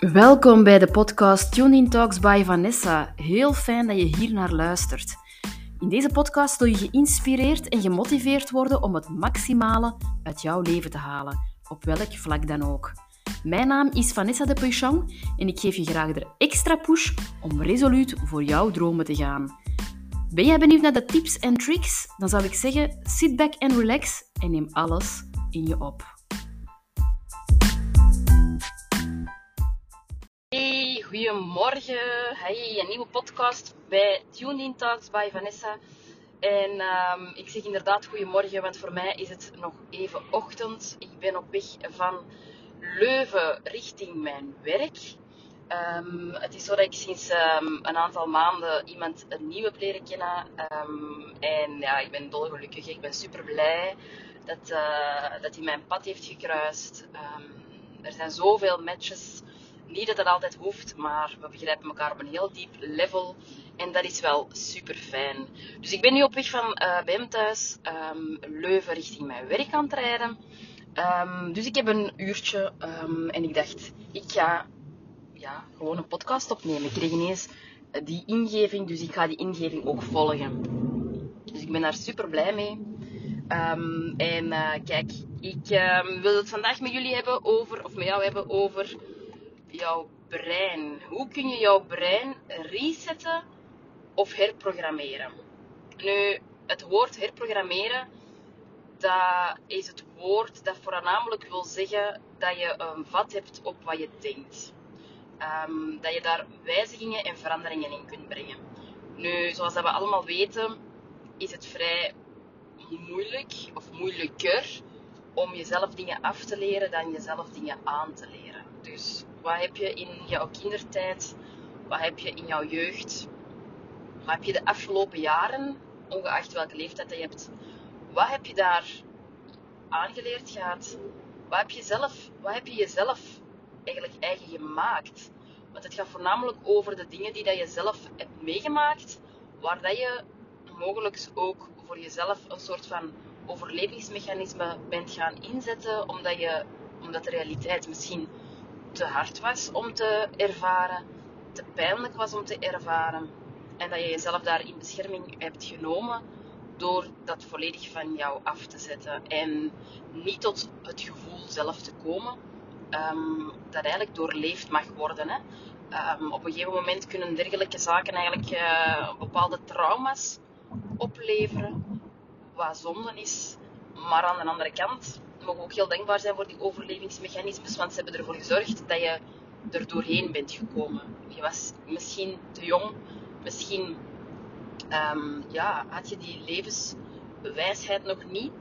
Welkom bij de podcast Tuning Talks by Vanessa. Heel fijn dat je hier naar luistert. In deze podcast zul je geïnspireerd en gemotiveerd worden om het maximale uit jouw leven te halen, op welk vlak dan ook. Mijn naam is Vanessa de Puychon en ik geef je graag de extra push om resoluut voor jouw dromen te gaan. Ben jij benieuwd naar de tips en tricks? Dan zou ik zeggen, sit back and relax en neem alles in je op. goedemorgen. Hey, een nieuwe podcast bij Tune Talks by Vanessa. En um, ik zeg inderdaad goedemorgen, want voor mij is het nog even ochtend. Ik ben op weg van Leuven richting mijn werk. Um, het is zo dat ik sinds um, een aantal maanden iemand een nieuwe leren kennen. en ja, ik ben dolgelukkig. Ik ben super blij dat, uh, dat hij mijn pad heeft gekruist. er zijn zoveel matches niet dat dat altijd hoeft, maar we begrijpen elkaar op een heel diep level. En dat is wel super fijn. Dus ik ben nu op weg van uh, bij hem thuis, um, Leuven richting mijn werk aan het rijden. Um, dus ik heb een uurtje um, en ik dacht, ik ga ja, gewoon een podcast opnemen. Ik kreeg ineens eh, die ingeving, dus ik ga die ingeving ook volgen. Dus ik ben daar super blij mee. en uh, kijk, ik wil het vandaag met jullie hebben over, of met jou hebben over jouw brein. Hoe kun je jouw brein resetten of herprogrammeren? Nu, het woord herprogrammeren, dat is het woord dat voornamelijk wil zeggen dat je een vat hebt op wat je denkt. Um, dat je daar wijzigingen en veranderingen in kunt brengen. Nu, zoals dat we allemaal weten, is het vrij moeilijk of moeilijker om jezelf dingen af te leren dan jezelf dingen aan te leren. Dus wat heb je in jouw kindertijd? Wat heb je in jouw jeugd? Wat heb je de afgelopen jaren, ongeacht welke leeftijd je hebt, wat heb je daar aangeleerd gehad? Wat heb je, zelf, wat heb je jezelf eigenlijk eigen gemaakt? Want het gaat voornamelijk over de dingen die dat je zelf hebt meegemaakt, waar dat je mogelijk ook voor jezelf een soort van overlevingsmechanisme bent gaan inzetten, omdat, je, omdat de realiteit misschien te hard was om te ervaren, te pijnlijk was om te ervaren. En dat je jezelf daar in bescherming hebt genomen door dat volledig van jou af te zetten. En niet tot het gevoel zelf te komen um, dat eigenlijk doorleefd mag worden. Hè. Um, op een gegeven moment kunnen dergelijke zaken eigenlijk uh, bepaalde trauma's opleveren, wat zonde is. Maar aan de andere kant mogen ook heel dankbaar zijn voor die overlevingsmechanismes, want ze hebben ervoor gezorgd dat je er doorheen bent gekomen. Je was misschien te jong, misschien um, ja, had je die levenswijsheid nog niet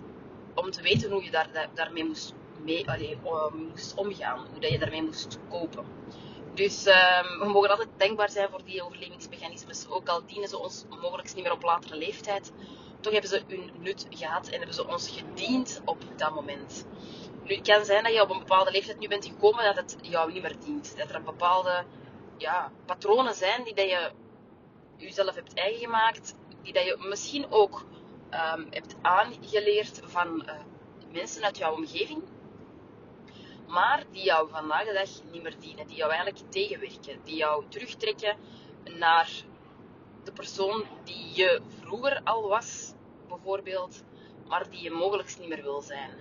om te weten hoe je daar, daarmee moest, mee, omgaan, hoe dat je daarmee moest kopen. Dus um, we mogen altijd dankbaar zijn voor die overlevingsmechanismes, ook al dienen ze ons mogelijk niet meer op latere leeftijd toch hebben ze hun nut gehad en hebben ze ons gediend op dat moment. Nu, het kan zijn dat je op een bepaalde leeftijd nu bent gekomen dat het jou niet meer dient. Dat er bepaalde ja, patronen zijn die dat je jezelf hebt eigen gemaakt, die dat je misschien ook um, hebt aangeleerd van uh, mensen uit jouw omgeving, maar die jou vandaag de dag niet meer dienen, die jou eigenlijk tegenwerken, die jou terugtrekken naar de persoon die je vroeger al was, bijvoorbeeld, maar die je mogelijk niet meer wil zijn.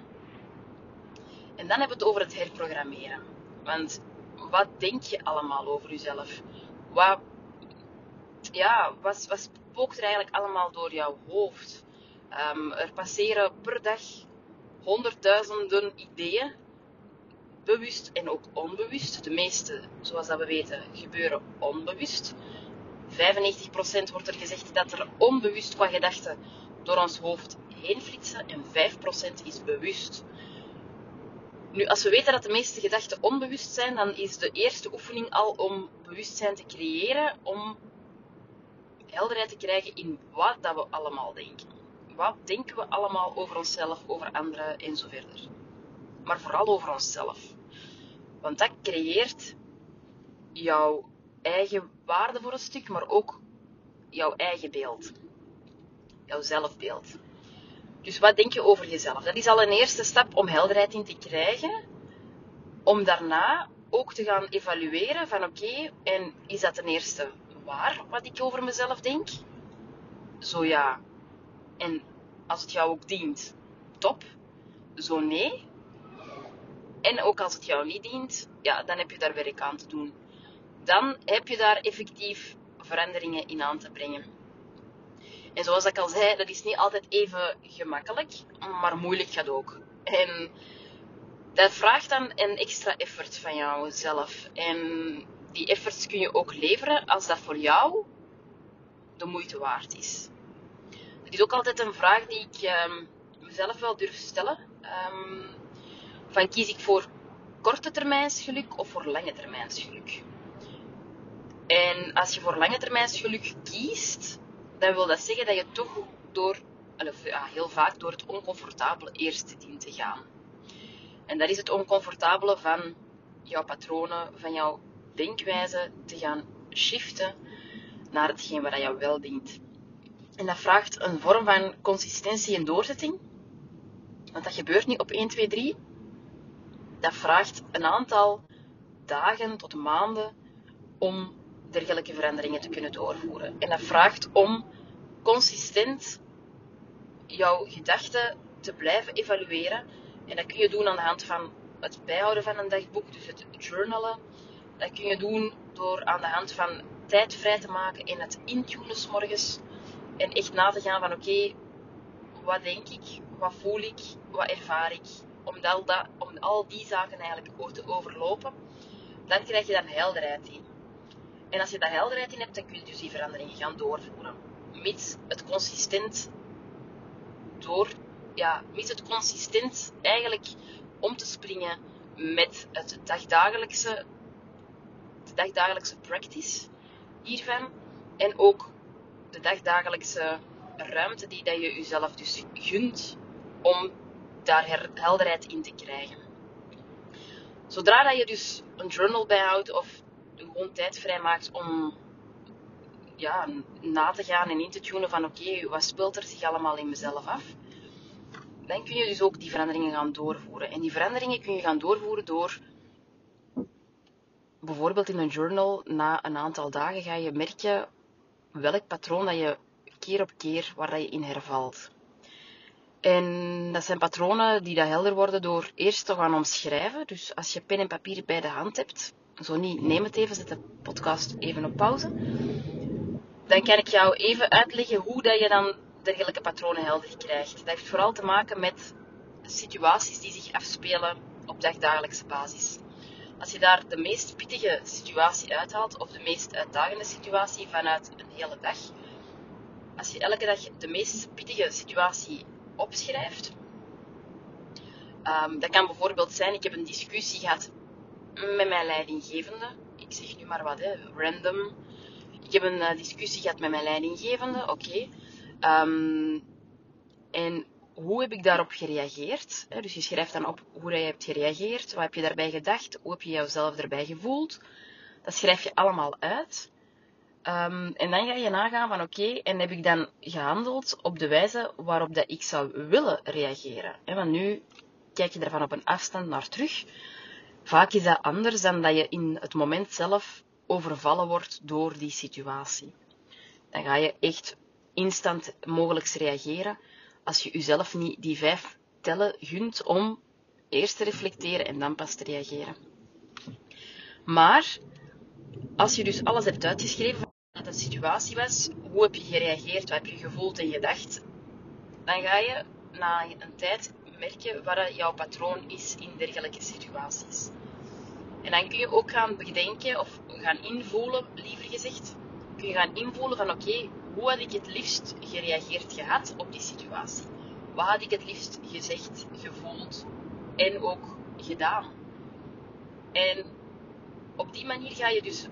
En dan hebben we het over het herprogrammeren. Want wat denk je allemaal over jezelf? Wat, ja, wat, wat spookt er eigenlijk allemaal door jouw hoofd? Um, er passeren per dag honderdduizenden ideeën, bewust en ook onbewust. De meeste, zoals dat we weten, gebeuren onbewust. 95% wordt er gezegd dat er onbewust qua gedachten door ons hoofd heen flitsen en 5% is bewust. Nu, als we weten dat de meeste gedachten onbewust zijn, dan is de eerste oefening al om bewustzijn te creëren, om helderheid te krijgen in wat dat we allemaal denken. Wat denken we allemaal over onszelf, over anderen en zo verder. Maar vooral over onszelf. Want dat creëert jouw eigen waarde voor een stuk, maar ook jouw eigen beeld. Jouw zelfbeeld. Dus wat denk je over jezelf? Dat is al een eerste stap om helderheid in te krijgen. Om daarna ook te gaan evalueren van oké, en is dat ten eerste waar wat ik over mezelf denk? Zo ja. En als het jou ook dient, top. Zo nee. En ook als het jou niet dient, ja, dan heb je daar werk aan te doen. Dan heb je daar effectief veranderingen in aan te brengen. En zoals ik al zei, dat is niet altijd even gemakkelijk, maar moeilijk gaat ook. En dat vraagt dan een extra effort van jouzelf. En die efforts kun je ook leveren als dat voor jou de moeite waard is. Dat is ook altijd een vraag die ik um, mezelf wel durf stellen. Um, van kies ik voor korte termijns geluk of voor lange termijns geluk? En als je voor lange termijns geluk kiest, dan wil dat zeggen dat je toch door, heel vaak door het oncomfortabele eerst dient te gaan. En dat is het oncomfortabele van jouw patronen, van jouw denkwijze te gaan shiften naar hetgeen waar jou wel dient. En dat vraagt een vorm van consistentie en doorzetting. Want dat gebeurt niet op 1, 2, 3. Dat vraagt een aantal dagen tot maanden om dergelijke veranderingen te kunnen doorvoeren. En dat vraagt om consistent jouw gedachten te blijven evalueren. En dat kun je doen aan de hand van het bijhouden van een dagboek, dus het journalen. Dat kun je doen door aan de hand van tijd vrij te maken en het intunen s morgens. En echt na te gaan van oké, wat denk ik, wat voel ik, wat ervaar ik. Om al, dat, om al die zaken eigenlijk te overlopen, dan krijg je daar helderheid in. En als je daar helderheid in hebt, dan kun je dus die veranderingen gaan doorvoeren. Mits het consistent door, ja, mits het consistent eigenlijk om te springen met het dagdagelijkse, de dagdagelijkse practice hiervan. En ook de dagdagelijkse ruimte die dat je jezelf dus gunt om daar helderheid in te krijgen. Zodra dat je dus een journal bijhoudt of gewoon tijd vrijmaakt om ja, na te gaan en in te tunen van oké, wat speelt er zich allemaal in mezelf af? Dan kun je dus ook die veranderingen gaan doorvoeren. En die veranderingen kun je gaan doorvoeren door bijvoorbeeld in een journal, na een aantal dagen ga je merken welk patroon dat je keer op keer waar dat je in hervalt. En dat zijn patronen die dat helder worden door eerst te gaan omschrijven. Dus als je pen en papier bij de hand hebt, zo niet, neem het even, zet de podcast even op pauze. Dan kan ik jou even uitleggen hoe dat je dan dergelijke patronen helder krijgt. Dat heeft vooral te maken met situaties die zich afspelen op dagdagelijkse basis. Als je daar de meest pittige situatie uithaalt, of de meest uitdagende situatie vanuit een hele dag, als je elke dag de meest pittige situatie opschrijft, um, dat kan bijvoorbeeld zijn, ik heb een discussie gehad met mijn leidinggevende. Ik zeg nu maar wat, hè, random. Ik heb een uh, discussie gehad met mijn leidinggevende, oké. Um, en hoe heb ik daarop gereageerd? Dus je schrijft dan op hoe je hebt gereageerd, wat heb je daarbij gedacht, hoe heb je jezelf erbij gevoeld. Dat schrijf je allemaal uit. Um, en dan ga je nagaan van oké, en heb ik dan gehandeld op de wijze waarop dat ik zou willen reageren. Want nu kijk je ervan op een afstand naar terug. Vaak is dat anders dan dat je in het moment zelf overvallen wordt door die situatie. Dan ga je echt instant mogelijk reageren als je jezelf niet die vijf tellen gunt om eerst te reflecteren en dan pas te reageren. Maar als je dus alles hebt uitgeschreven wat de situatie was, hoe heb je gereageerd, wat heb je gevoeld en gedacht, dan ga je na een tijd merken wat jouw patroon is in dergelijke situaties. En dan kun je ook gaan bedenken, of gaan invoelen, liever gezegd, kun je gaan invoelen van oké, hoe had ik het liefst gereageerd gehad op die situatie? Wat had ik het liefst gezegd, gevoeld en ook gedaan? En op die manier ga je dus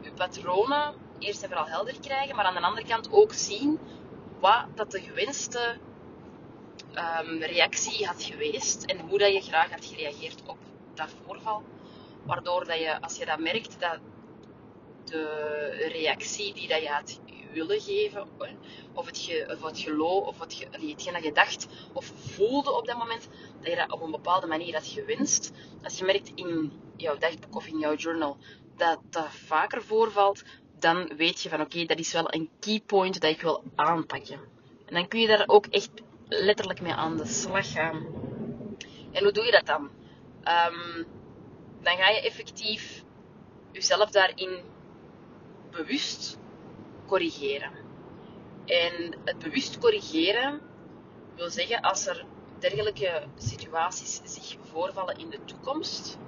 je patronen eerst en vooral helder krijgen, maar aan de andere kant ook zien wat dat de gewenste um, reactie had geweest en hoe dat je graag had gereageerd op dat voorval. Waardoor dat je, als je dat merkt, dat de reactie die dat je had willen geven, of het, ge, of geloof, of het, ge, hetgeen dat je dacht of voelde op dat moment, dat je dat op een bepaalde manier had gewenst. Als je merkt in jouw dagboek of in jouw journal dat dat vaker voorvalt, dan weet je van oké, dat is wel een key point dat ik wil aanpakken. En dan kun je daar ook echt letterlijk mee aan de slag gaan. En hoe doe je dat dan? Um, dan ga je effectief jezelf daarin bewust corrigeren. En het bewust corrigeren wil zeggen als er dergelijke situaties zich voorvallen in de toekomst,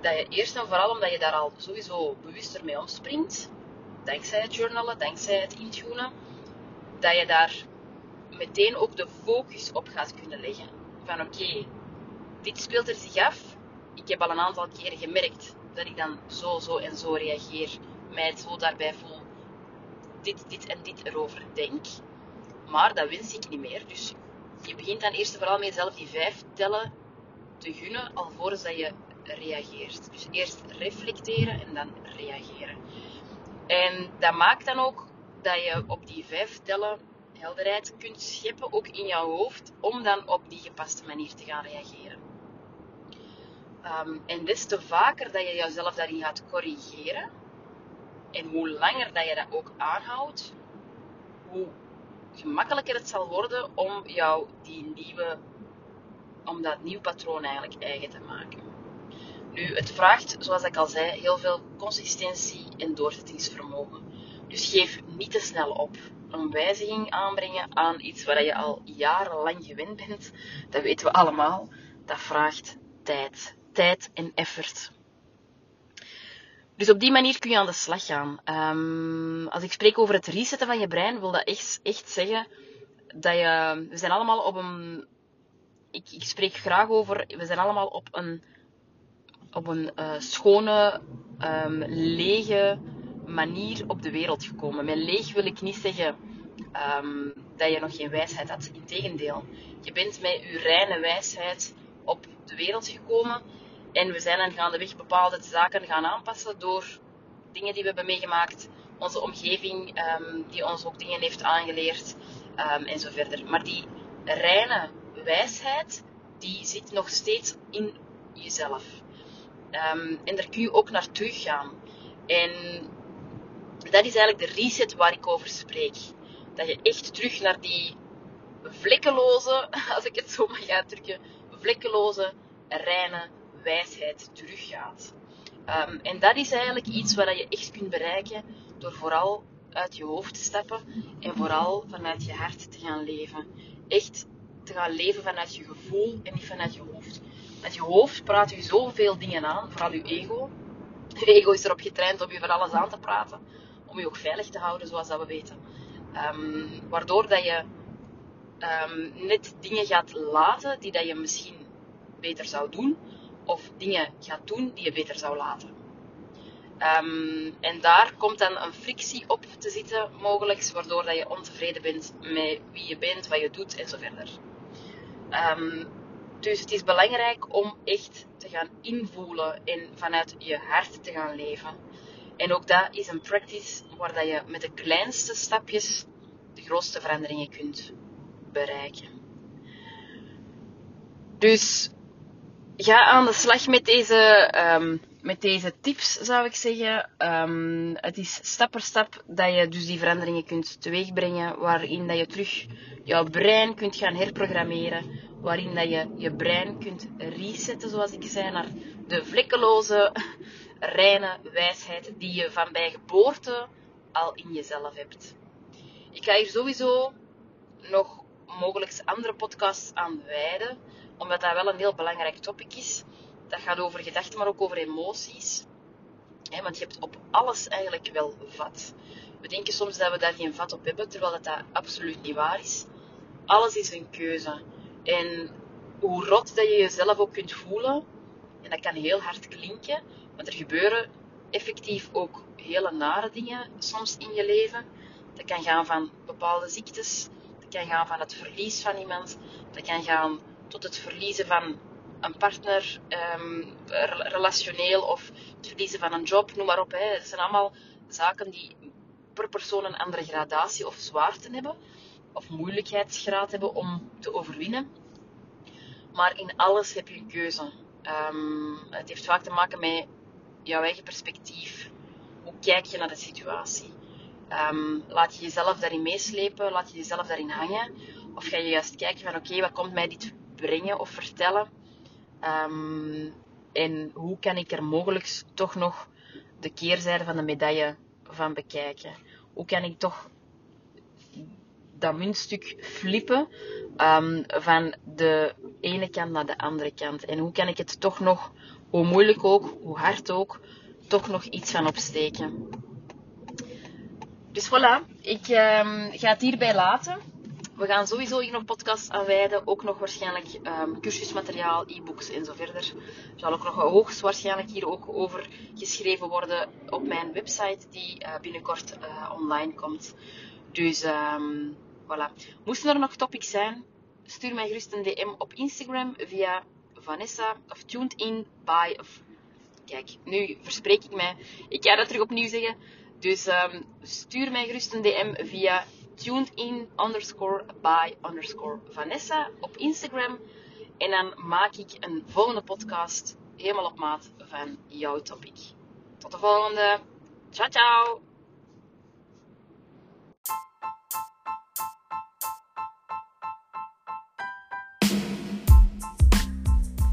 dat je eerst en vooral omdat je daar al sowieso bewuster mee omspringt, dankzij het journalen, dankzij het intunen, dat je daar meteen ook de focus op gaat kunnen leggen. Van oké, dit speelt er zich af. Ik heb al een aantal keren gemerkt dat ik dan zo, zo en zo reageer, mij zo daarbij voel, dit, dit en dit erover denk. Maar dat wens ik niet meer. Dus je begint dan eerst vooral met jezelf die vijf tellen te gunnen, alvorens dat je reageert. Dus eerst reflecteren en dan reageren. En dat maakt dan ook dat je op die vijf tellen helderheid kunt scheppen, ook in jouw hoofd, om dan op die gepaste manier te gaan reageren. Um, en des te vaker dat je jezelf daarin gaat corrigeren, en hoe langer dat je dat ook aanhoudt, hoe gemakkelijker het zal worden om jou die nieuwe, om dat nieuw patroon eigenlijk eigen te maken. Nu, het vraagt, zoals ik al zei, heel veel consistentie en doorzettingsvermogen. Dus geef niet te snel op. Een wijziging aanbrengen aan iets waar je al jarenlang gewend bent, dat weten we allemaal, dat vraagt tijd. Tijd en effort. Dus op die manier kun je aan de slag gaan. Um, als ik spreek over het resetten van je brein, wil dat echt, echt zeggen dat je. We zijn allemaal op een. Ik, spreek graag over. We zijn allemaal op een. Op een uh, schone, um, lege manier op de wereld gekomen. Met leeg wil ik niet zeggen um, dat je nog geen wijsheid had. Integendeel, je bent met je reine wijsheid op de wereld gekomen en we zijn dan gaandeweg bepaalde zaken gaan aanpassen door dingen die we hebben meegemaakt, onze omgeving um, die ons ook dingen heeft aangeleerd um, en zo verder. Maar die reine wijsheid, die zit nog steeds in jezelf. En daar kun je ook naar teruggaan. En dat is eigenlijk de reset waar ik over spreek. Dat je echt terug naar die vlekkeloze, als ik het zo mag uitdrukken, vlekkeloze, reine wijsheid teruggaat. Um, en dat is eigenlijk iets wat je echt kunt bereiken door vooral uit je hoofd te stappen en vooral vanuit je hart te gaan leven. Echt te gaan leven vanuit je gevoel en niet vanuit je hoofd. Met je hoofd praat je zoveel dingen aan, vooral je ego. Je ego is erop getraind om je van alles aan te praten, om je ook veilig te houden, zoals dat we weten. Um, waardoor dat je um, net dingen gaat laten die dat je misschien beter zou doen, of dingen gaat doen die je beter zou laten. Um, en daar komt dan een frictie op te zitten, mogelijk, waardoor dat je ontevreden bent met wie je bent, wat je doet en zo verder. Dus het is belangrijk om echt te gaan invoelen en vanuit je hart te gaan leven. En ook dat is een practice waar dat je met de kleinste stapjes de grootste veranderingen kunt bereiken. Dus ga aan de slag met deze, um, met deze tips, zou ik zeggen. Um, het is stap per stap dat je dus die veranderingen kunt teweegbrengen, waarin dat je terug jouw brein kunt gaan herprogrammeren, waarin dat je je brein kunt resetten, zoals ik zei, naar de vlekkeloze, reine wijsheid die je van bij geboorte al in jezelf hebt. Ik ga hier sowieso nog mogelijk andere podcasts aan wijden omdat dat wel een heel belangrijk topic is. Dat gaat over gedachten, maar ook over emoties. want je hebt op alles eigenlijk wel vat. We denken soms dat we daar geen vat op hebben, terwijl dat, dat absoluut niet waar is. Alles is een keuze. En hoe rot dat je jezelf ook kunt voelen, en dat kan heel hard klinken, want er gebeuren effectief ook hele nare dingen soms in je leven. Dat kan gaan van bepaalde ziektes, dat kan gaan van het verlies van iemand, dat kan gaan tot het verliezen van een partner, um, relationeel of het verliezen van een job, noem maar op. Het zijn allemaal zaken die per persoon een andere gradatie of zwaarte hebben, of moeilijkheidsgraad hebben om te overwinnen. Maar in alles heb je een keuze. Ehm, het heeft vaak te maken met jouw eigen perspectief. Hoe kijk je naar de situatie? Ehm, laat je jezelf daarin meeslepen? Laat je jezelf daarin hangen? Of ga je juist kijken van oké, wat komt mij dit brengen of vertellen? Ehm, en hoe kan ik er mogelijk toch nog de keerzijde van de medaille van bekijken? Hoe kan ik toch dat muntstuk flippen um, van de ene kant naar de andere kant? En hoe kan ik het toch nog, hoe moeilijk ook, hoe hard ook, toch nog iets van opsteken? Dus voilà, ik um, ga het hierbij laten. We gaan sowieso hier nog podcasts aan wijden. Ook nog waarschijnlijk um, cursusmateriaal, e-books en zo verder. Er zal ook nog hoogstwaarschijnlijk hier ook over geschreven worden op mijn website, die uh, binnenkort uh, online komt. Dus um, voilà. Moesten er nog topics zijn, stuur mij gerust een DM op Instagram via Vanessa of tuned in by. Of, kijk, nu verspreek ik mij. Ik ga dat terug opnieuw zeggen. Dus um, stuur mij gerust een DM via tuned in underscore by underscore Vanessa op Instagram. En dan maak ik een volgende podcast helemaal op maat van jouw topic. Tot de volgende. Ciao, ciao.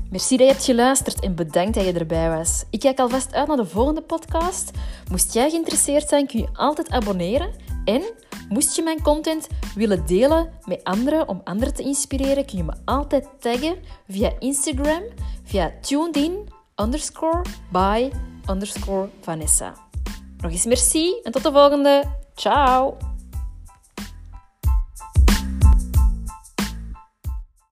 Merci dat je hebt geluisterd en bedankt dat je erbij was. Ik kijk alvast uit naar de volgende podcast. Moest jij geïnteresseerd zijn, kun je altijd abonneren. En moest je mijn content willen delen met anderen om anderen te inspireren, kun je me altijd taggen via Instagram, via tunedin underscore by. Nog eens merci en tot de volgende. Ciao!